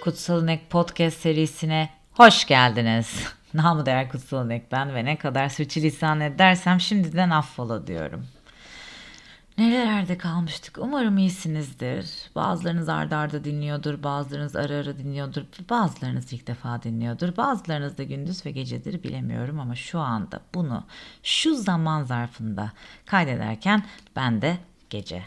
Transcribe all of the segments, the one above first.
Kutsal İnek Podcast serisine hoş geldiniz. Namı değer Kutsal İnek ben ve ne kadar sürçülisan edersem şimdiden affola diyorum. Nerelerde kalmıştık? Umarım iyisinizdir. Bazılarınız ardarda arda dinliyordur, bazılarınız ara ara dinliyordur, bazılarınız ilk defa dinliyordur, bazılarınız da gündüz ve gecedir bilemiyorum ama şu anda bunu şu zaman zarfında kaydederken ben de gece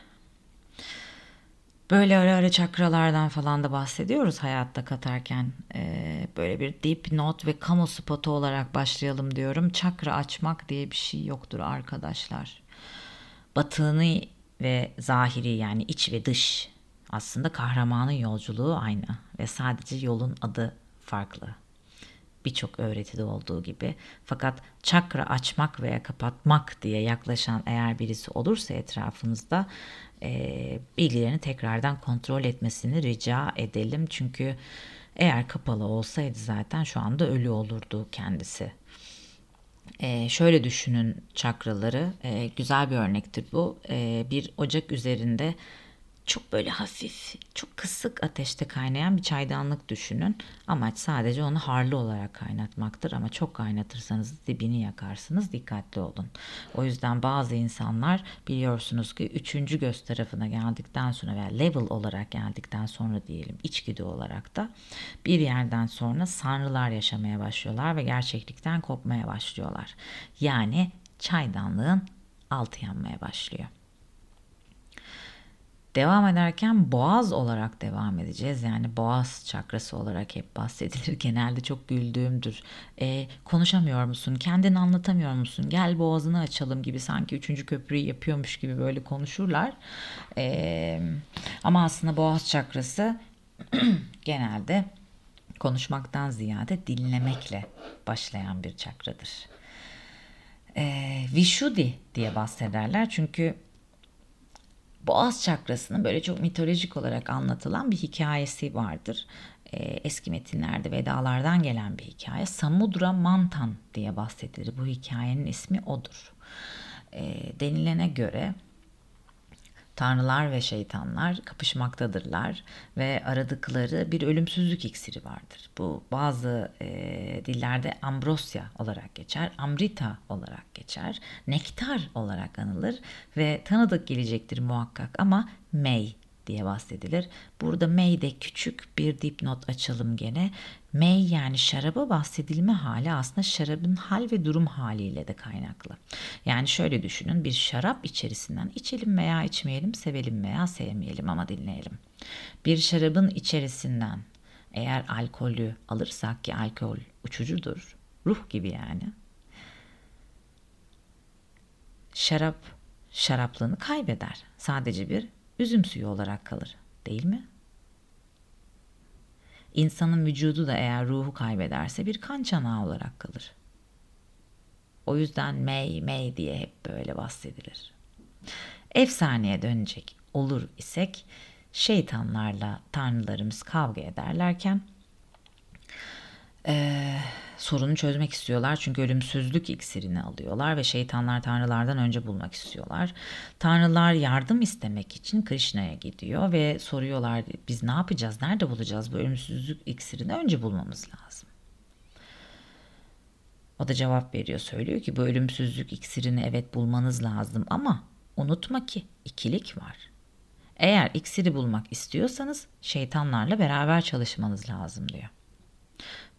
Böyle ara ara çakralardan falan da bahsediyoruz hayatta katarken. Ee, böyle bir deep not ve kamu spotu olarak başlayalım diyorum. Çakra açmak diye bir şey yoktur arkadaşlar. Batını ve zahiri yani iç ve dış aslında kahramanın yolculuğu aynı ve sadece yolun adı farklı. Birçok öğretide olduğu gibi. Fakat çakra açmak veya kapatmak diye yaklaşan eğer birisi olursa etrafınızda e, bilgilerini tekrardan kontrol etmesini rica edelim. Çünkü eğer kapalı olsaydı zaten şu anda ölü olurdu kendisi. Ee, şöyle düşünün çakraları. Ee, güzel bir örnektir bu. Ee, bir ocak üzerinde çok böyle hafif, çok kısık ateşte kaynayan bir çaydanlık düşünün. Amaç sadece onu harlı olarak kaynatmaktır ama çok kaynatırsanız dibini yakarsınız. Dikkatli olun. O yüzden bazı insanlar biliyorsunuz ki üçüncü göz tarafına geldikten sonra veya level olarak geldikten sonra diyelim içgüdü olarak da bir yerden sonra sanrılar yaşamaya başlıyorlar ve gerçeklikten kopmaya başlıyorlar. Yani çaydanlığın altı yanmaya başlıyor. Devam ederken boğaz olarak devam edeceğiz. Yani boğaz çakrası olarak hep bahsedilir. Genelde çok güldüğümdür. E, konuşamıyor musun? Kendini anlatamıyor musun? Gel boğazını açalım gibi sanki üçüncü köprüyü yapıyormuş gibi böyle konuşurlar. E, ama aslında boğaz çakrası genelde konuşmaktan ziyade dinlemekle başlayan bir çakradır. E, Vishuddhi diye bahsederler çünkü Boğaz çakrasının böyle çok mitolojik olarak anlatılan bir hikayesi vardır. Ee, eski metinlerde Vedalardan gelen bir hikaye. Samudra Mantan diye bahsedilir. Bu hikayenin ismi odur. Ee, denilene göre Tanrılar ve şeytanlar kapışmaktadırlar ve aradıkları bir ölümsüzlük iksiri vardır. Bu bazı e, dillerde ambrosya olarak geçer, amrita olarak geçer, nektar olarak anılır ve tanıdık gelecektir muhakkak ama mey diye bahsedilir. Burada May de küçük bir dipnot açalım gene. May yani şaraba bahsedilme hali aslında şarabın hal ve durum haliyle de kaynaklı. Yani şöyle düşünün bir şarap içerisinden içelim veya içmeyelim, sevelim veya sevmeyelim ama dinleyelim. Bir şarabın içerisinden eğer alkolü alırsak ki alkol uçucudur, ruh gibi yani. Şarap şaraplığını kaybeder. Sadece bir üzüm suyu olarak kalır değil mi? İnsanın vücudu da eğer ruhu kaybederse bir kan çanağı olarak kalır. O yüzden mey mey diye hep böyle bahsedilir. Efsaneye dönecek olur isek şeytanlarla tanrılarımız kavga ederlerken ee, sorunu çözmek istiyorlar. Çünkü ölümsüzlük iksirini alıyorlar ve şeytanlar tanrılardan önce bulmak istiyorlar. Tanrılar yardım istemek için Krishna'ya gidiyor ve soruyorlar biz ne yapacağız, nerede bulacağız bu ölümsüzlük iksirini önce bulmamız lazım. O da cevap veriyor söylüyor ki bu ölümsüzlük iksirini evet bulmanız lazım ama unutma ki ikilik var. Eğer iksiri bulmak istiyorsanız şeytanlarla beraber çalışmanız lazım diyor.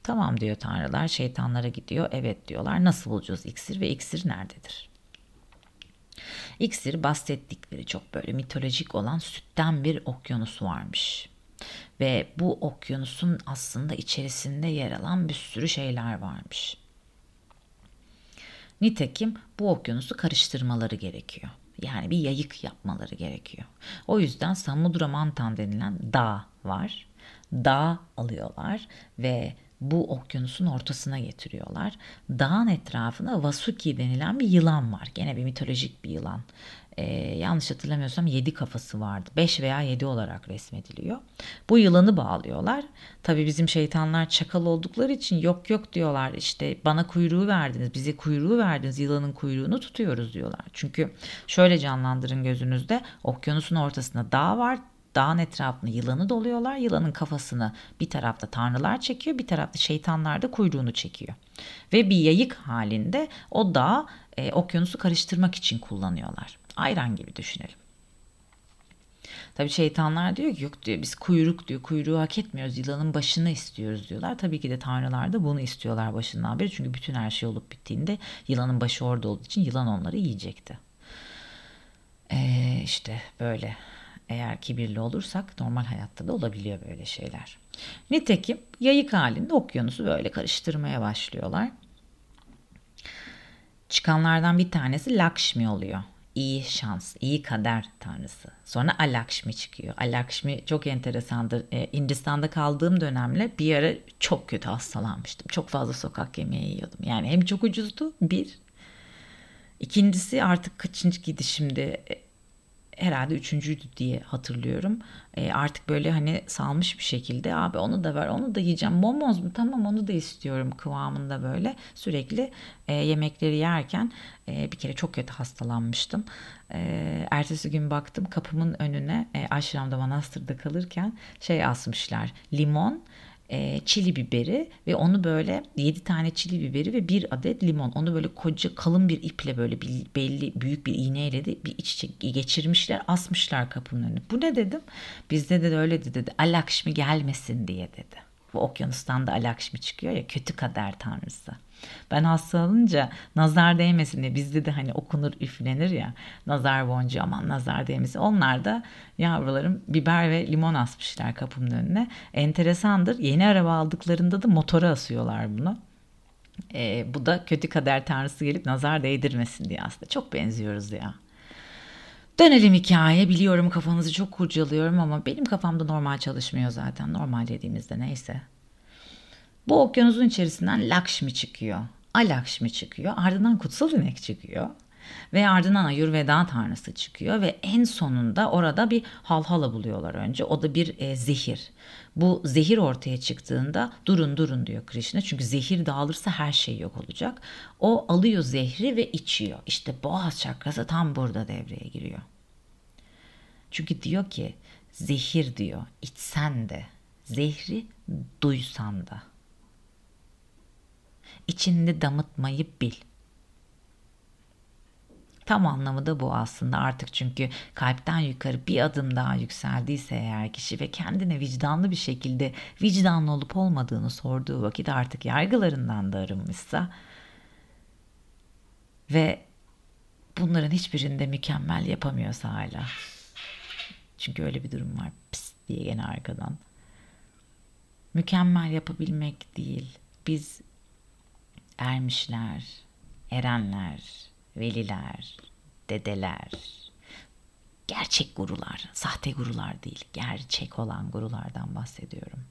Tamam diyor tanrılar şeytanlara gidiyor. Evet diyorlar nasıl bulacağız iksir ve iksir nerededir? İksir bahsettikleri çok böyle mitolojik olan sütten bir okyanus varmış. Ve bu okyanusun aslında içerisinde yer alan bir sürü şeyler varmış. Nitekim bu okyanusu karıştırmaları gerekiyor. Yani bir yayık yapmaları gerekiyor. O yüzden Samudra Mantan denilen dağ var. Dağ alıyorlar ve bu okyanusun ortasına getiriyorlar. Dağın etrafına Vasuki denilen bir yılan var. Gene bir mitolojik bir yılan. Ee, yanlış hatırlamıyorsam 7 kafası vardı. 5 veya 7 olarak resmediliyor. Bu yılanı bağlıyorlar. Tabi bizim şeytanlar çakal oldukları için yok yok diyorlar. İşte bana kuyruğu verdiniz, bize kuyruğu verdiniz, yılanın kuyruğunu tutuyoruz diyorlar. Çünkü şöyle canlandırın gözünüzde okyanusun ortasında dağ var dağın etrafını yılanı doluyorlar. Yılanın kafasını bir tarafta tanrılar çekiyor, bir tarafta şeytanlar da kuyruğunu çekiyor. Ve bir yayık halinde o dağı e, okyanusu karıştırmak için kullanıyorlar. Ayran gibi düşünelim. Tabii şeytanlar diyor ki yok diyor biz kuyruk diyor kuyruğu hak etmiyoruz yılanın başını istiyoruz diyorlar. Tabii ki de tanrılar da bunu istiyorlar başından beri çünkü bütün her şey olup bittiğinde yılanın başı orada olduğu için yılan onları yiyecekti. Ee, işte böyle eğer kibirli olursak normal hayatta da olabiliyor böyle şeyler. Nitekim yayık halinde okyanusu böyle karıştırmaya başlıyorlar. Çıkanlardan bir tanesi Lakshmi oluyor iyi şans, iyi kader tanrısı. Sonra Alakşmi çıkıyor. Alakşmi çok enteresandır. Ee, Hindistan'da kaldığım dönemle bir ara çok kötü hastalanmıştım. Çok fazla sokak yemeği yiyordum. Yani hem çok ucuzdu bir. İkincisi artık kaçıncı gidişimde herhalde üçüncüydü diye hatırlıyorum. E, artık böyle hani salmış bir şekilde abi onu da ver onu da yiyeceğim. Momoz mu tamam onu da istiyorum kıvamında böyle. Sürekli e, yemekleri yerken e, bir kere çok kötü hastalanmıştım. E, ertesi gün baktım kapımın önüne e, Aşram'da Manastır'da kalırken şey asmışlar limon e, çili biberi ve onu böyle 7 tane çili biberi ve bir adet limon. Onu böyle koca kalın bir iple böyle bir, belli büyük bir iğneyle de bir iç içe geçirmişler asmışlar kapının önüne. Bu ne dedim? Bizde de öyle dedi. Alakşmi gelmesin diye dedi. Bu okyanustan da Alakşmi çıkıyor ya kötü kader tanrısı. Ben hastalanınca nazar değmesin diye bizde de hani okunur üflenir ya nazar boncuğu aman nazar değmesin. Onlar da yavrularım biber ve limon asmışlar kapımın önüne. Enteresandır yeni araba aldıklarında da motora asıyorlar bunu. E, bu da kötü kader tanrısı gelip nazar değdirmesin diye aslında. Çok benziyoruz ya. Dönelim hikaye. Biliyorum kafanızı çok kurcalıyorum ama benim kafamda normal çalışmıyor zaten. Normal dediğimizde neyse. Bu okyanusun içerisinden Lakshmi çıkıyor. Alakshmi çıkıyor. Ardından kutsal inek çıkıyor. Ve ardından Ayurveda tanrısı çıkıyor ve en sonunda orada bir halhala buluyorlar önce. O da bir e, zehir. Bu zehir ortaya çıktığında durun durun diyor Krishna. Çünkü zehir dağılırsa her şey yok olacak. O alıyor zehri ve içiyor. İşte boğaz çakrası tam burada devreye giriyor. Çünkü diyor ki zehir diyor içsen de zehri duysan da içinde damıtmayı bil. Tam anlamı da bu aslında artık çünkü kalpten yukarı bir adım daha yükseldiyse eğer kişi ve kendine vicdanlı bir şekilde vicdanlı olup olmadığını sorduğu vakit artık yargılarından da arınmışsa ve bunların hiçbirinde mükemmel yapamıyorsa hala. Çünkü öyle bir durum var pis diye gene arkadan. Mükemmel yapabilmek değil. Biz ermişler, erenler, veliler, dedeler, gerçek gurular, sahte gurular değil, gerçek olan gurulardan bahsediyorum.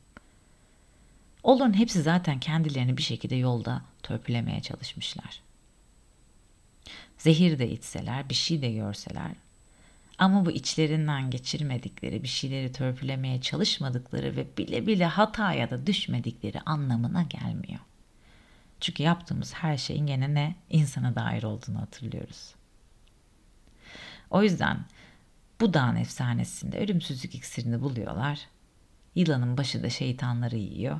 Onların hepsi zaten kendilerini bir şekilde yolda törpülemeye çalışmışlar. Zehir de içseler, bir şey de görseler ama bu içlerinden geçirmedikleri, bir şeyleri törpülemeye çalışmadıkları ve bile bile hataya da düşmedikleri anlamına gelmiyor. Çünkü yaptığımız her şeyin gene ne insana dair olduğunu hatırlıyoruz. O yüzden bu dağın efsanesinde ölümsüzlük iksirini buluyorlar. Yılanın başı da şeytanları yiyor.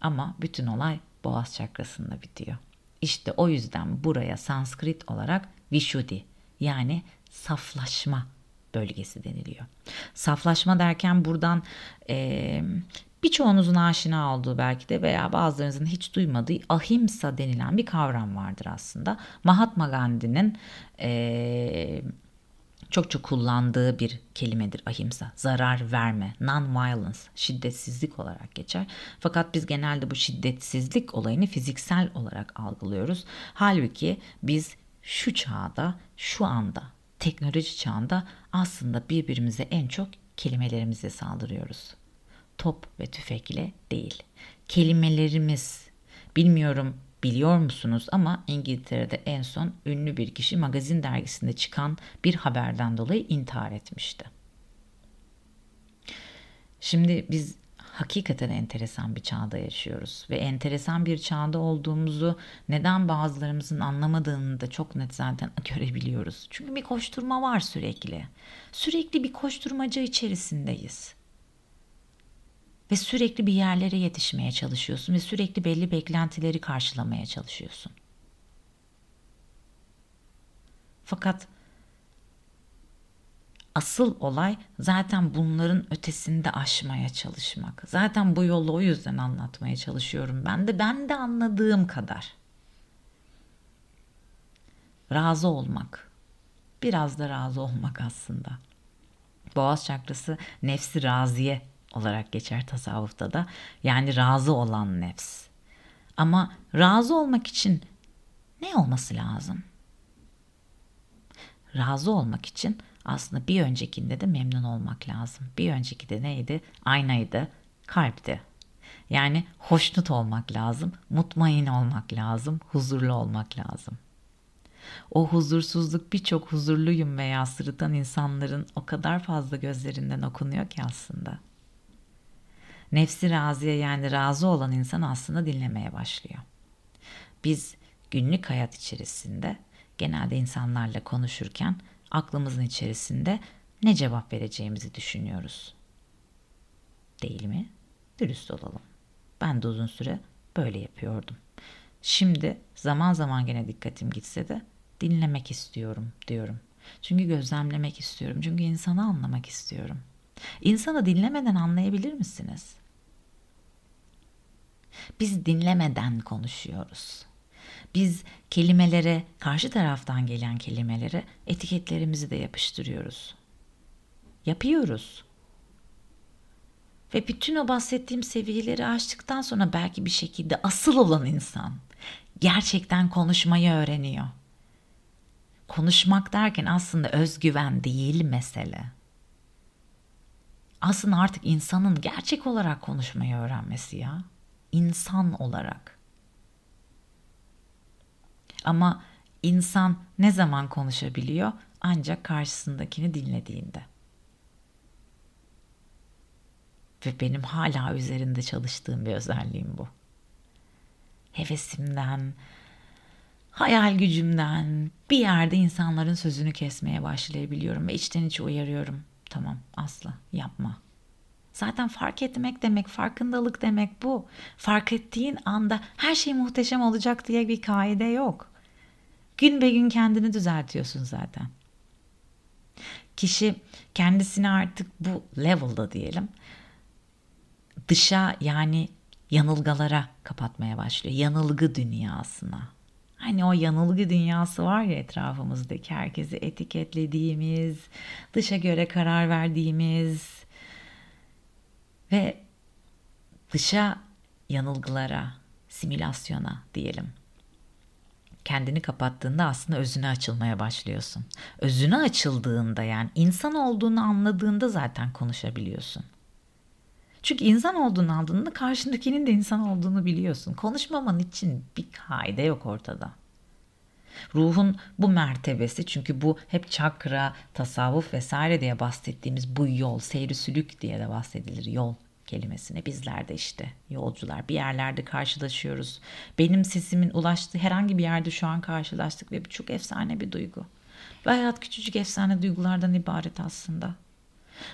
Ama bütün olay boğaz çakrasında bitiyor. İşte o yüzden buraya Sanskrit olarak Vishuddhi yani saflaşma bölgesi deniliyor. Saflaşma derken buradan e, birçoğunuzun aşina olduğu belki de veya bazılarınızın hiç duymadığı ahimsa denilen bir kavram vardır aslında. Mahatma Gandhi'nin e, çok çok kullandığı bir kelimedir ahimsa. Zarar verme, non-violence, şiddetsizlik olarak geçer. Fakat biz genelde bu şiddetsizlik olayını fiziksel olarak algılıyoruz. Halbuki biz şu çağda, şu anda, teknoloji çağında aslında birbirimize en çok kelimelerimize saldırıyoruz top ve tüfekle değil. Kelimelerimiz bilmiyorum biliyor musunuz ama İngiltere'de en son ünlü bir kişi magazin dergisinde çıkan bir haberden dolayı intihar etmişti. Şimdi biz hakikaten enteresan bir çağda yaşıyoruz ve enteresan bir çağda olduğumuzu neden bazılarımızın anlamadığını da çok net zaten görebiliyoruz. Çünkü bir koşturma var sürekli. Sürekli bir koşturmaca içerisindeyiz. Ve sürekli bir yerlere yetişmeye çalışıyorsun ve sürekli belli beklentileri karşılamaya çalışıyorsun. Fakat asıl olay zaten bunların ötesinde aşmaya çalışmak. Zaten bu yolu o yüzden anlatmaya çalışıyorum ben de ben de anladığım kadar. Razı olmak. Biraz da razı olmak aslında. Boğaz çakrası nefsi raziye olarak geçer tasavvufta da. Yani razı olan nefs. Ama razı olmak için ne olması lazım? Razı olmak için aslında bir öncekinde de memnun olmak lazım. Bir önceki de neydi? Aynaydı, kalpti. Yani hoşnut olmak lazım, mutmain olmak lazım, huzurlu olmak lazım. O huzursuzluk birçok huzurluyum veya sırıtan insanların o kadar fazla gözlerinden okunuyor ki aslında. Nefsi razıya yani razı olan insan aslında dinlemeye başlıyor. Biz günlük hayat içerisinde genelde insanlarla konuşurken aklımızın içerisinde ne cevap vereceğimizi düşünüyoruz. Değil mi? Dürüst olalım. Ben de uzun süre böyle yapıyordum. Şimdi zaman zaman gene dikkatim gitse de dinlemek istiyorum diyorum. Çünkü gözlemlemek istiyorum. Çünkü insanı anlamak istiyorum. İnsanı dinlemeden anlayabilir misiniz? Biz dinlemeden konuşuyoruz. Biz kelimelere, karşı taraftan gelen kelimelere etiketlerimizi de yapıştırıyoruz. Yapıyoruz. Ve bütün o bahsettiğim seviyeleri aştıktan sonra belki bir şekilde asıl olan insan gerçekten konuşmayı öğreniyor. Konuşmak derken aslında özgüven değil mesele. Aslında artık insanın gerçek olarak konuşmayı öğrenmesi ya. İnsan olarak. Ama insan ne zaman konuşabiliyor? Ancak karşısındakini dinlediğinde. Ve benim hala üzerinde çalıştığım bir özelliğim bu. Hevesimden, hayal gücümden bir yerde insanların sözünü kesmeye başlayabiliyorum ve içten içe uyarıyorum. Tamam Aslı yapma. Zaten fark etmek demek, farkındalık demek bu. Fark ettiğin anda her şey muhteşem olacak diye bir kaide yok. Gün be gün kendini düzeltiyorsun zaten. Kişi kendisini artık bu level'da diyelim dışa yani yanılgalara kapatmaya başlıyor. Yanılgı dünyasına. Hani o yanılgı dünyası var ya etrafımızdaki herkesi etiketlediğimiz, dışa göre karar verdiğimiz ve dışa yanılgılara, simülasyona diyelim kendini kapattığında aslında özüne açılmaya başlıyorsun. Özüne açıldığında yani insan olduğunu anladığında zaten konuşabiliyorsun. Çünkü insan olduğunu anladığında karşındakinin de insan olduğunu biliyorsun. Konuşmaman için bir kaide yok ortada. Ruhun bu mertebesi çünkü bu hep çakra, tasavvuf vesaire diye bahsettiğimiz bu yol, seyri sülük diye de bahsedilir yol kelimesine bizler de işte yolcular bir yerlerde karşılaşıyoruz. Benim sesimin ulaştığı herhangi bir yerde şu an karşılaştık ve bu çok efsane bir duygu. Ve hayat küçücük efsane duygulardan ibaret aslında.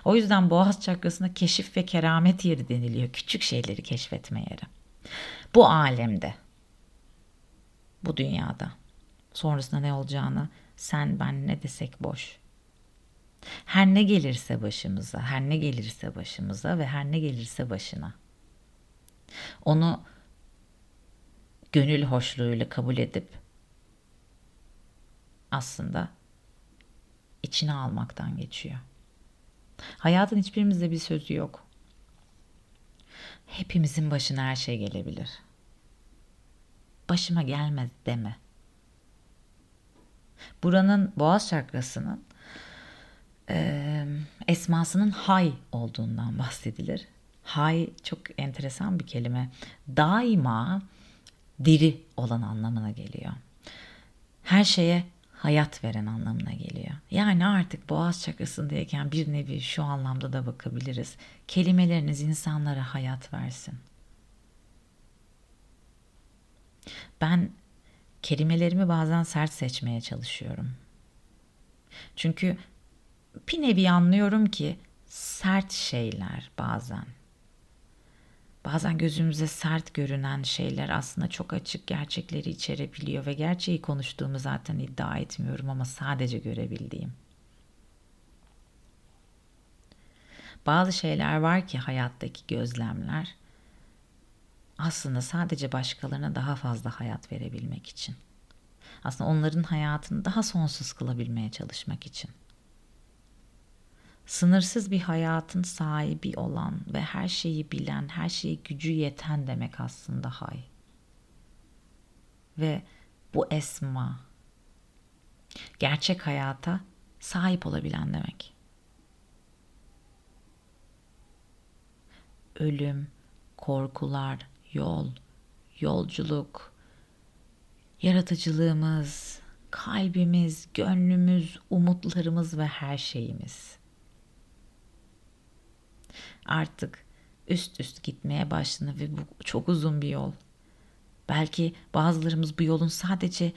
O yüzden boğaz çakrasına keşif ve keramet yeri deniliyor. Küçük şeyleri keşfetme yeri. Bu alemde, bu dünyada sonrasında ne olacağını sen ben ne desek boş. Her ne gelirse başımıza, her ne gelirse başımıza ve her ne gelirse başına. Onu gönül hoşluğuyla kabul edip aslında içine almaktan geçiyor. Hayatın hiçbirimizde bir sözü yok. Hepimizin başına her şey gelebilir. Başıma gelmez deme. Buranın boğaz çakrasının e, esmasının hay olduğundan bahsedilir. Hay çok enteresan bir kelime. Daima diri olan anlamına geliyor. Her şeye hayat veren anlamına geliyor. Yani artık boğaz çakrasındayken bir nevi şu anlamda da bakabiliriz. Kelimeleriniz insanlara hayat versin. Ben kelimelerimi bazen sert seçmeye çalışıyorum. Çünkü bir nevi anlıyorum ki sert şeyler bazen bazen gözümüze sert görünen şeyler aslında çok açık gerçekleri içerebiliyor ve gerçeği konuştuğumu zaten iddia etmiyorum ama sadece görebildiğim. Bazı şeyler var ki hayattaki gözlemler aslında sadece başkalarına daha fazla hayat verebilmek için. Aslında onların hayatını daha sonsuz kılabilmeye çalışmak için. Sınırsız bir hayatın sahibi olan ve her şeyi bilen, her şeye gücü yeten demek aslında hay. Ve bu esma gerçek hayata sahip olabilen demek. Ölüm, korkular, yol, yolculuk, yaratıcılığımız, kalbimiz, gönlümüz, umutlarımız ve her şeyimiz. Artık üst üst gitmeye başladı ve bu çok uzun bir yol. Belki bazılarımız bu yolun sadece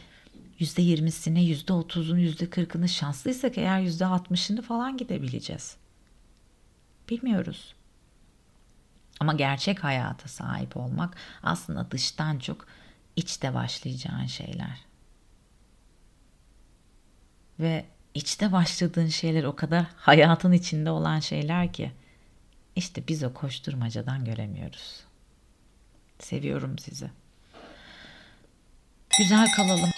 yüzde yirmisine, yüzde otuzunu, yüzde kırkını şanslıysak eğer yüzde altmışını falan gidebileceğiz. Bilmiyoruz. Ama gerçek hayata sahip olmak aslında dıştan çok içte başlayacağın şeyler. Ve içte başladığın şeyler o kadar hayatın içinde olan şeyler ki işte biz o koşturmacadan göremiyoruz. Seviyorum sizi. Güzel kalalım.